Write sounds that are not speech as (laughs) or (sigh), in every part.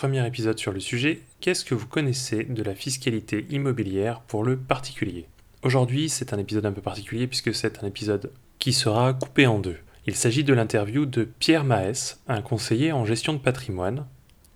Premier épisode sur le sujet, qu'est-ce que vous connaissez de la fiscalité immobilière pour le particulier? Aujourd'hui, c'est un épisode un peu particulier puisque c'est un épisode qui sera coupé en deux. Il s'agit de l'interview de Pierre Maes, un conseiller en gestion de patrimoine.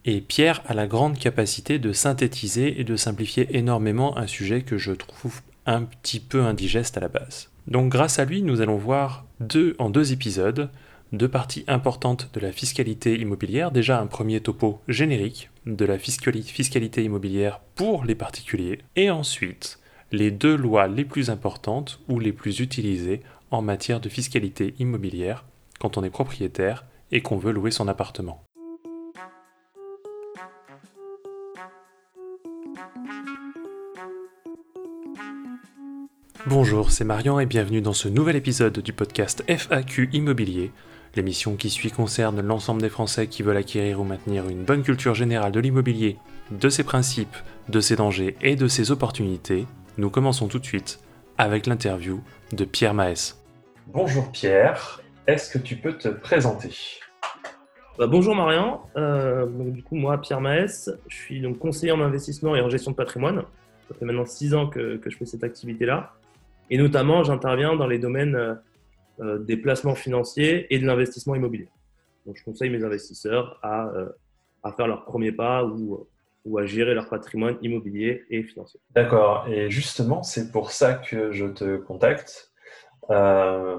Et Pierre a la grande capacité de synthétiser et de simplifier énormément un sujet que je trouve un petit peu indigeste à la base. Donc grâce à lui, nous allons voir deux, en deux épisodes deux parties importantes de la fiscalité immobilière. Déjà un premier topo générique de la fiscalité immobilière pour les particuliers. Et ensuite, les deux lois les plus importantes ou les plus utilisées en matière de fiscalité immobilière quand on est propriétaire et qu'on veut louer son appartement. Bonjour, c'est Marian et bienvenue dans ce nouvel épisode du podcast FAQ Immobilier, L'émission qui suit concerne l'ensemble des Français qui veulent acquérir ou maintenir une bonne culture générale de l'immobilier, de ses principes, de ses dangers et de ses opportunités. Nous commençons tout de suite avec l'interview de Pierre Maes. Bonjour Pierre, est-ce que tu peux te présenter? Bah, bonjour Marian, euh, du coup moi Pierre Maes, je suis donc conseiller en investissement et en gestion de patrimoine. Ça fait maintenant six ans que, que je fais cette activité-là. Et notamment j'interviens dans les domaines euh, des placements financiers et de l'investissement immobilier. Donc, je conseille mes investisseurs à, euh, à faire leur premier pas ou, ou à gérer leur patrimoine immobilier et financier. D'accord. Et justement, c'est pour ça que je te contacte. Euh,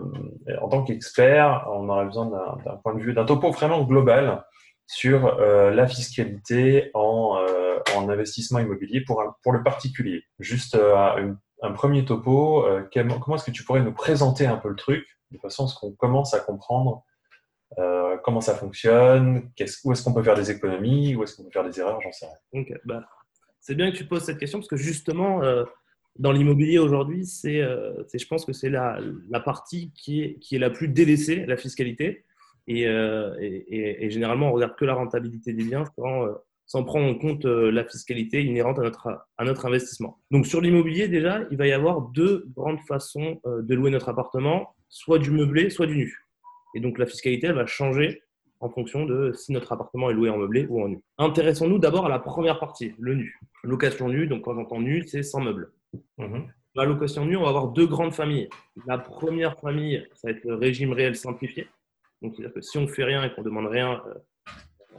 en tant qu'expert, on aurait besoin d'un point de vue, d'un topo vraiment global sur la fiscalité en, en, investissement immobilier pour, pour le particulier. Juste un, un, premier topo, comment est-ce que tu pourrais nous présenter un peu le truc de façon à ce qu'on commence à comprendre euh, comment ça fonctionne, où est-ce qu'on peut faire des économies, où est-ce qu'on peut faire des erreurs, j'en sais rien. Bah, c'est bien que tu poses cette question parce que justement, euh, dans l'immobilier aujourd'hui, euh, c'est, je pense que c'est la, la, partie qui est, la plus délaissée, la fiscalité. Et, généralement, on regarde que la rentabilité des biens sans prendre en compte la fiscalité inhérente à notre, à notre investissement. Donc sur l'immobilier, déjà, il va y avoir deux grandes façons de louer notre appartement soit du meublé, soit du nu. Et donc la fiscalité, elle va changer en fonction de si notre appartement est loué en meublé ou en nu. Intéressons-nous d'abord à la première partie, le nu. Location nue, donc quand j'entends nu, c'est sans meuble. Mhm. La location nue, on va avoir deux grandes familles. La première famille, ça va être le régime réel simplifié. Donc, c'est-à-dire que si on ne fait rien et qu'on ne demande rien, euh,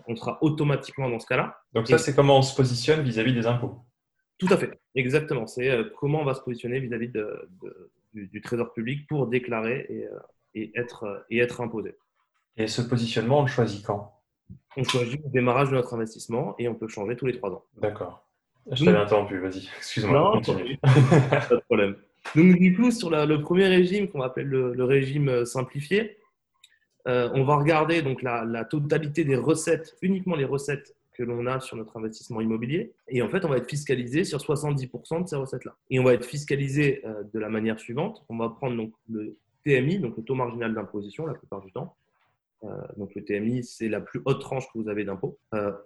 on sera automatiquement dans ce cas-là. Donc, ça, c'est comment on se positionne vis-à-vis des impôts Tout à fait, exactement. C'est euh, comment on va se positionner vis-à-vis de, du, Trésor public pour déclarer et, euh, et, être, et être imposé. Et ce positionnement, on le choisit quand? On choisit au démarrage de notre investissement et on peut changer tous les trois ans. D'accord. Je t'avais interrompu, vas-y, excuse-moi, continue. (laughs) Pas de problème. Donc, du coup, sur le premier régime qu'on appelle le, régime euh, simplifié, euh, on va regarder donc la, totalité des recettes, uniquement les recettes que l'on a sur notre investissement immobilier. Et en fait, on va être fiscalisé sur 70% de ces recettes-là. Et on va être fiscalisé euh, de la manière suivante. On va prendre donc le TMI, donc le taux marginal d'imposition la plupart du temps. Euh, donc le TMI, c'est la plus haute tranche que vous avez d'impôt,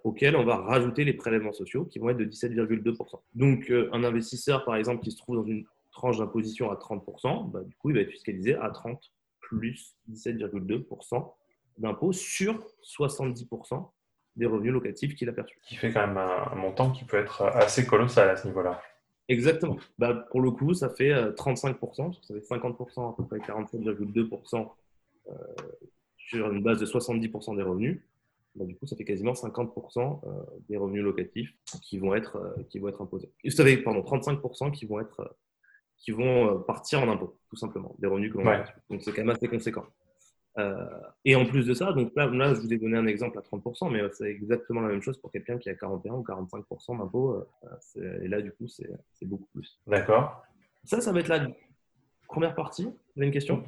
auquel on va rajouter les prélèvements sociaux qui vont être de 17,2%. Donc un investisseur, par exemple, qui se trouve dans une tranche d'imposition à 30%, bah, du coup, il va être fiscalisé à 30 plus 17,2% d'impôt sur 70% des revenus locatifs qu'il a perçus. Qui fait quand même un, montant qui peut être assez colossal à ce niveau-là. Exactement. Bah, pour le coup, ça fait 35%, euh, ça fait 50%, à peu près 47,2% euh, sur une base de 70% des revenus. Bah, du coup, ça fait quasiment 50% euh, des revenus locatifs qui vont être, qui vont être imposés. Ça fait, pardon, 35% qui vont, être, qui vont partir en impôt, tout simplement, des revenus que l'on a. Donc, c'est quand même assez conséquent. Euh, et en plus de ça, donc là, là, je vous ai donné un exemple à 30%, mais c'est exactement la même chose pour quelqu'un qui a 41 ou 45% d'impôt. Euh, et là, du coup, c'est beaucoup plus. D'accord. Ça, ça va être la première partie. Vous avez une question?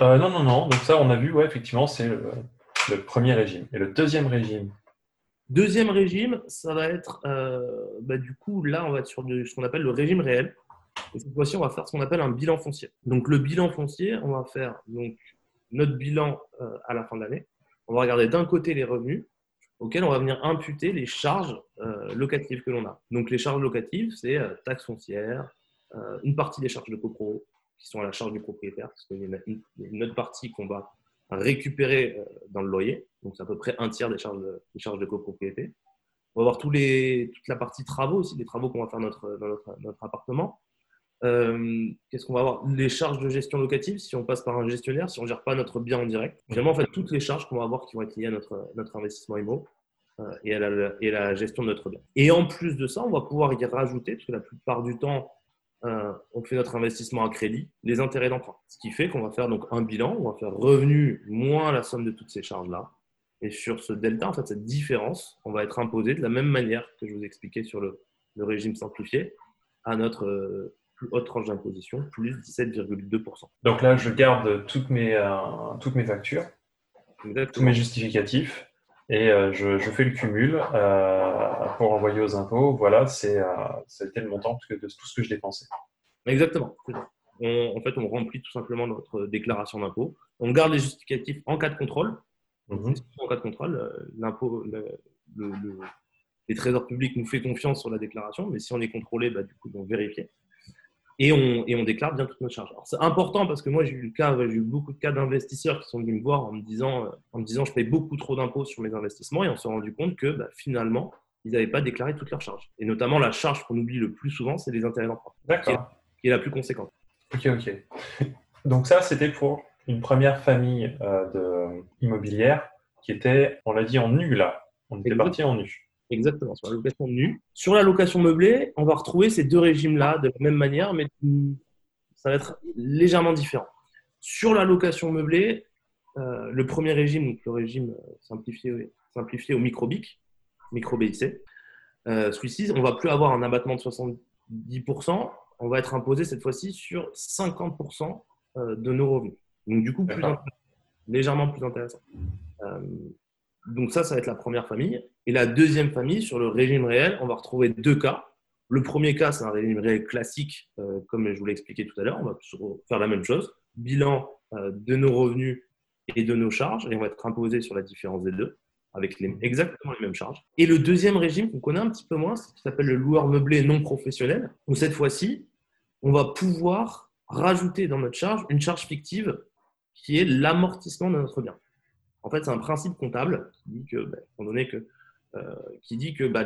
Euh, Non, non, non. Donc ça, on a vu, ouais, effectivement, c'est le, premier régime. Et le deuxième régime? Deuxième régime, ça va être, bah, du coup, là, on va être sur ce qu'on appelle le régime réel. Et cette fois-ci, on va faire ce qu'on appelle un bilan foncier. Donc, le bilan foncier, on va faire notre bilan euh, à la fin de l'année. On va regarder d'un côté les revenus auxquels on va venir imputer les charges euh, locatives que l'on a. Donc les charges locatives, c'est euh, taxes foncières, une partie des charges de copro qui sont à la charge du propriétaire, parce qu'il y a une, autre partie qu'on va récupérer dans le loyer, donc c'est à peu près un tiers des charges de, charges de copropriété. On va voir toute la partie travaux aussi, les travaux qu'on va faire dans notre appartement. Euh, Qu'est-ce qu'on va avoir? Les charges de gestion locative, si on passe par un gestionnaire, si on ne gère pas notre bien en direct. Finalement, en fait, toutes les charges qu'on va avoir qui vont être liées à notre, notre investissement IMO euh, et, à la, gestion de notre bien. Et en plus de ça, on va pouvoir y rajouter, parce que la plupart du temps, euh, on fait notre investissement à crédit, les intérêts d'emprunt. Ce qui fait qu'on va faire donc un bilan, on va faire revenu moins la somme de toutes ces charges-là. Et sur ce delta, en fait, cette différence, on va être imposé de la même manière que je vous expliquais sur le, régime simplifié à notre plus haute tranche d'imposition, plus 17,2%. Donc là, je garde toutes mes, euh, toutes mes factures, tous mes justificatifs, et euh, je, je, fais le cumul euh, pour envoyer aux impôts. Voilà, c'est, été le montant de tout ce que je dépensais. Exactement. On, en fait, on remplit tout simplement notre déclaration d'impôt. On garde les justificatifs en cas de contrôle. Mhm. En cas de contrôle, l'impôt, le, le, les trésors publics nous fait confiance sur la déclaration, mais si on est contrôlé, bah, du coup, on vérifier et on, et on déclare bien toutes nos charges. C'est important parce que moi, j'ai eu, le cas, j'ai eu beaucoup de cas d'investisseurs qui sont venus me voir en me disant, euh, en me disant je paye beaucoup trop d'impôts sur mes investissements et on s'est rendu compte que bah, finalement, ils n'avaient pas déclaré toutes leurs charges. Et notamment, la charge qu'on oublie le plus souvent, c'est les intérêts d'emprunt, qui, qui, est la plus conséquente. Ok, ok. Donc ça, c'était pour une première famille euh, de immobilière qui était, on l'a dit, en nu là. On était parti en nu. Exactement, sur la location nue. Sur la location meublée, on va retrouver ces deux régimes-là de la même manière, mais ça va être légèrement différent. Sur la location meublée, euh, le premier régime, donc le régime simplifié, simplifié au micro-BIC, micro-BIC, euh, celui-ci, on va plus avoir un abattement de 70%, on va être imposé cette fois-ci sur 50% euh, de nos revenus. Donc du coup, plus légèrement plus intéressant. Euh, donc ça, ça va être la première famille. Et la deuxième famille, sur le régime réel, on va retrouver deux cas. Le premier cas, c'est un régime réel classique, euh, comme je vous l'ai expliqué tout à l'heure. On va faire la même chose. Bilan euh, de nos revenus et de nos charges, et on va être imposé sur la différence des deux, avec exactement les mêmes charges. Et le deuxième régime qu'on connaît un petit peu moins, ce qui s'appelle le loueur meublé non professionnel, où cette fois-ci, on va pouvoir rajouter dans notre charge une charge fictive qui est l'amortissement de notre bien. En fait, c'est un principe comptable qui dit que, bah, donné que, euh, qui dit que bah,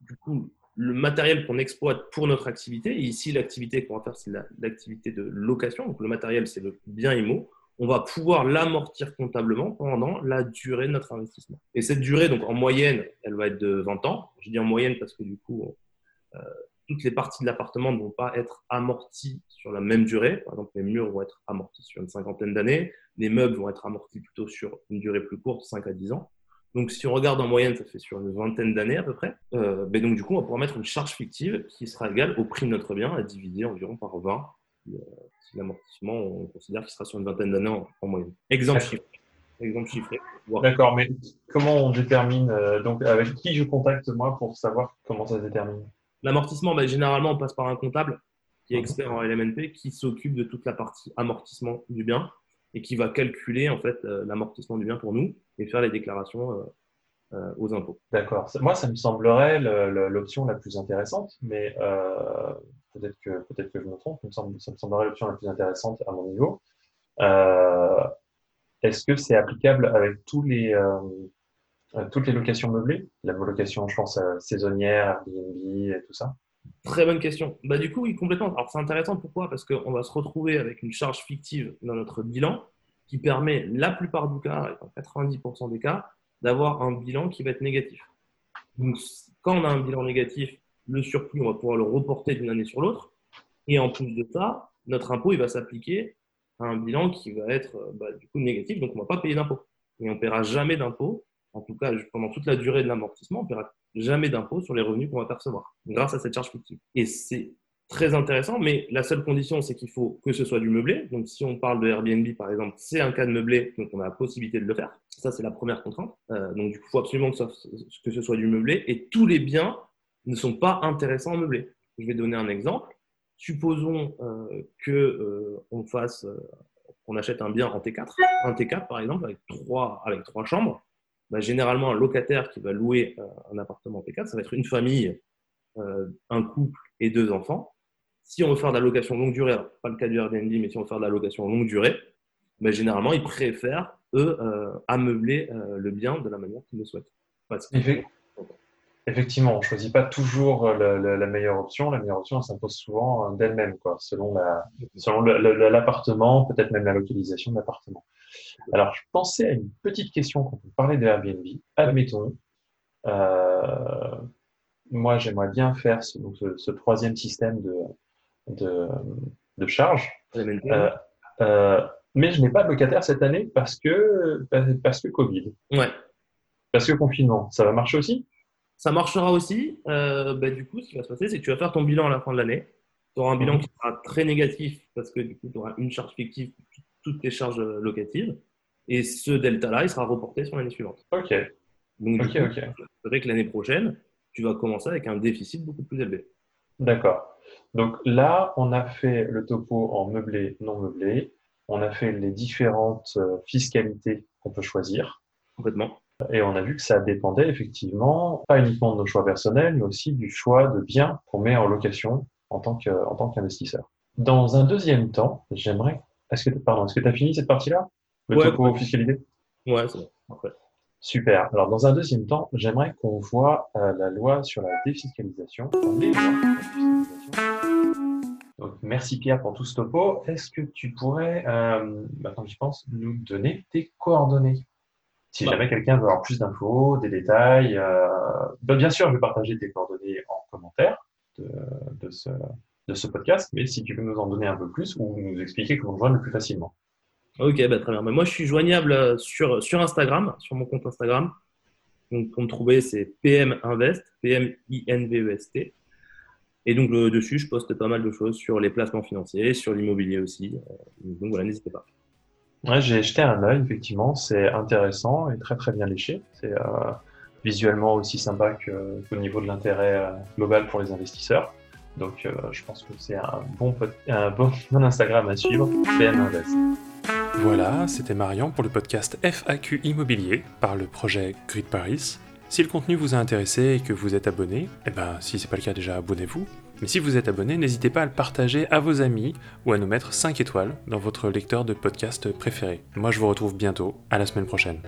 du coup, le matériel qu'on exploite pour notre activité, ici l'activité qu'on va faire, c'est l'activité de location, donc le matériel, c'est le bien IMO, on va pouvoir l'amortir comptablement pendant la durée de notre investissement. Et cette durée, donc en moyenne, elle va être de 20 ans. Je dis en moyenne parce que du coup, euh, toutes les parties de l'appartement ne vont pas être amorties sur la même durée. Par exemple, les murs vont être amortis sur une cinquantaine d'années, les meubles vont être amortis plutôt sur une durée plus courte, 5 à 10 ans. Donc, si on regarde en moyenne, ça fait sur une vingtaine d'années à peu près. Euh, ben donc, du coup, on va pouvoir mettre une charge fictive qui sera égale au prix de notre bien, à diviser environ par 20. Euh, si l'amortissement, on considère qu'il sera sur une vingtaine d'années en, moyenne. Exemple chiffré. Exemple chiffré. D'accord, mais comment on détermine, euh, donc avec qui je contacte moi pour savoir comment ça se détermine? L'amortissement, ben, généralement, on passe par un comptable qui est expert en LMNP, qui s'occupe de toute la partie amortissement du bien et qui va calculer en fait euh, l'amortissement du bien pour nous et faire les déclarations euh, euh, aux impôts. D'accord. Moi, ça me semblerait l'option la plus intéressante, mais peut-être que, peut que je me trompe, ça me semblerait l'option la plus intéressante à mon niveau. Est-ce que c'est applicable avec tous les, toutes les locations meublées, la location, je pense, euh, saisonnière, Airbnb et tout ça Très bonne question. Bah, du coup, oui, complètement. Alors, c'est intéressant. Pourquoi? Parce qu'on va se retrouver avec une charge fictive dans notre bilan qui permet, la plupart du cas, en 90% des cas, d'avoir un bilan qui va être négatif. Donc, quand on a un bilan négatif, le surplus, on va pouvoir le reporter d'une année sur l'autre. Et en plus de ça, notre impôt, il va s'appliquer à un bilan qui va être euh, bah, du coup négatif, donc on ne va pas payer d'impôt. Et on ne paiera jamais d'impôt en tout cas pendant toute la durée de l'amortissement, on ne paiera jamais d'impôt sur les revenus qu'on va percevoir grâce à cette charge fictive. Et c'est très intéressant, mais la seule condition, c'est qu'il faut que ce soit du meublé. Donc, si on parle de Airbnb, par exemple, c'est un cas de meublé, donc on a la possibilité de le faire. Ça, c'est la première contrainte. Euh, donc, il faut absolument que ce, soit du meublé. Et tous les biens ne sont pas intéressants en meublé. Je vais donner un exemple. Supposons euh, que euh, on fasse, on achète un bien en T4, un T4 par exemple, avec trois, avec trois chambres. Bah, généralement, un locataire qui va louer euh, un appartement T4, ça va être une famille, euh, un couple et deux enfants. Si on veut faire de la location longue durée, pas le cas du Airbnb, mais si on veut faire de la location longue durée, bah, généralement, ils préfèrent, eux, euh, ameubler le bien de la manière qu'ils le souhaitent. Effectivement, on ne choisit pas toujours la meilleure option. La meilleure option s'impose souvent d'elle-même, selon l'appartement, peut-être même la localisation de l'appartement. Alors, je pensais à une petite question quand on parlait de Airbnb. Admettons, euh, moi, j'aimerais bien faire ce, troisième système de, de, charge. Euh, euh, mais je n'ai pas de locataire cette année parce que, parce que Covid. Ouais. Parce que confinement. Ça va marcher aussi? Ça marchera aussi. Bah, du coup, ce qui va se passer, c'est que tu vas faire ton bilan à la fin de l'année. Tu auras un bilan mhm. qui sera très négatif parce que du coup, tu auras une charge fictive, toutes tes charges locatives. Et ce delta-là, il sera reporté sur l'année suivante. OK. Donc, du que l'année prochaine, tu vas commencer avec un déficit beaucoup plus élevé. D'accord. Donc là, on a fait le topo en meublé, non meublé. On a fait les différentes euh, fiscalités qu'on peut choisir. Complètement. Et on a vu que ça dépendait effectivement, pas uniquement de nos choix personnels, mais aussi du choix de biens qu'on met en location en tant qu'investisseur. Dans un deuxième temps, j'aimerais. Est-ce que, pardon, est-ce que tu as fini cette partie-là? Le topo fiscalité Ouais, c'est bon. Super. Alors, dans un deuxième temps, j'aimerais qu'on voit euh, la loi sur la défiscalisation. Donc, merci Pierre pour tout ce topo. Est-ce que tu pourrais, euh, maintenant que j'y pense, nous donner tes coordonnées? Si bah. jamais quelqu'un veut avoir plus d'infos, des détails, euh, bah, bien sûr, je vais partager tes coordonnées en commentaire de, ce, de ce podcast, mais si tu peux nous en donner un peu plus ou nous expliquer comment joindre le plus facilement. Ok, bah, très bien. moi, je suis joignable euh, sur, sur Instagram, sur mon compte Instagram. Donc, pour me trouver, c'est PM Invest, P-M-I-N-V-E-S-T. Et donc, dessus, je poste pas mal de choses sur les placements financiers, sur l'immobilier aussi. Euh, donc, voilà, n'hésitez pas. Ouais, j'ai jeté un œil, effectivement. C'est intéressant et très, très bien léché. C'est euh, visuellement aussi sympa qu'au niveau de l'intérêt global pour les investisseurs. Donc, je pense que c'est un bon, (laughs) Instagram à suivre, Invest. Voilà, c'était Marion pour le podcast FAQ Immobilier par le projet Grid Paris. Si le contenu vous a intéressé et que vous êtes abonné, eh ben si c'est pas le cas déjà abonnez-vous. Mais si vous êtes abonné, n'hésitez pas à le partager à vos amis ou à nous mettre 5 étoiles dans votre lecteur de podcast préféré. Moi je vous retrouve bientôt, à la semaine prochaine.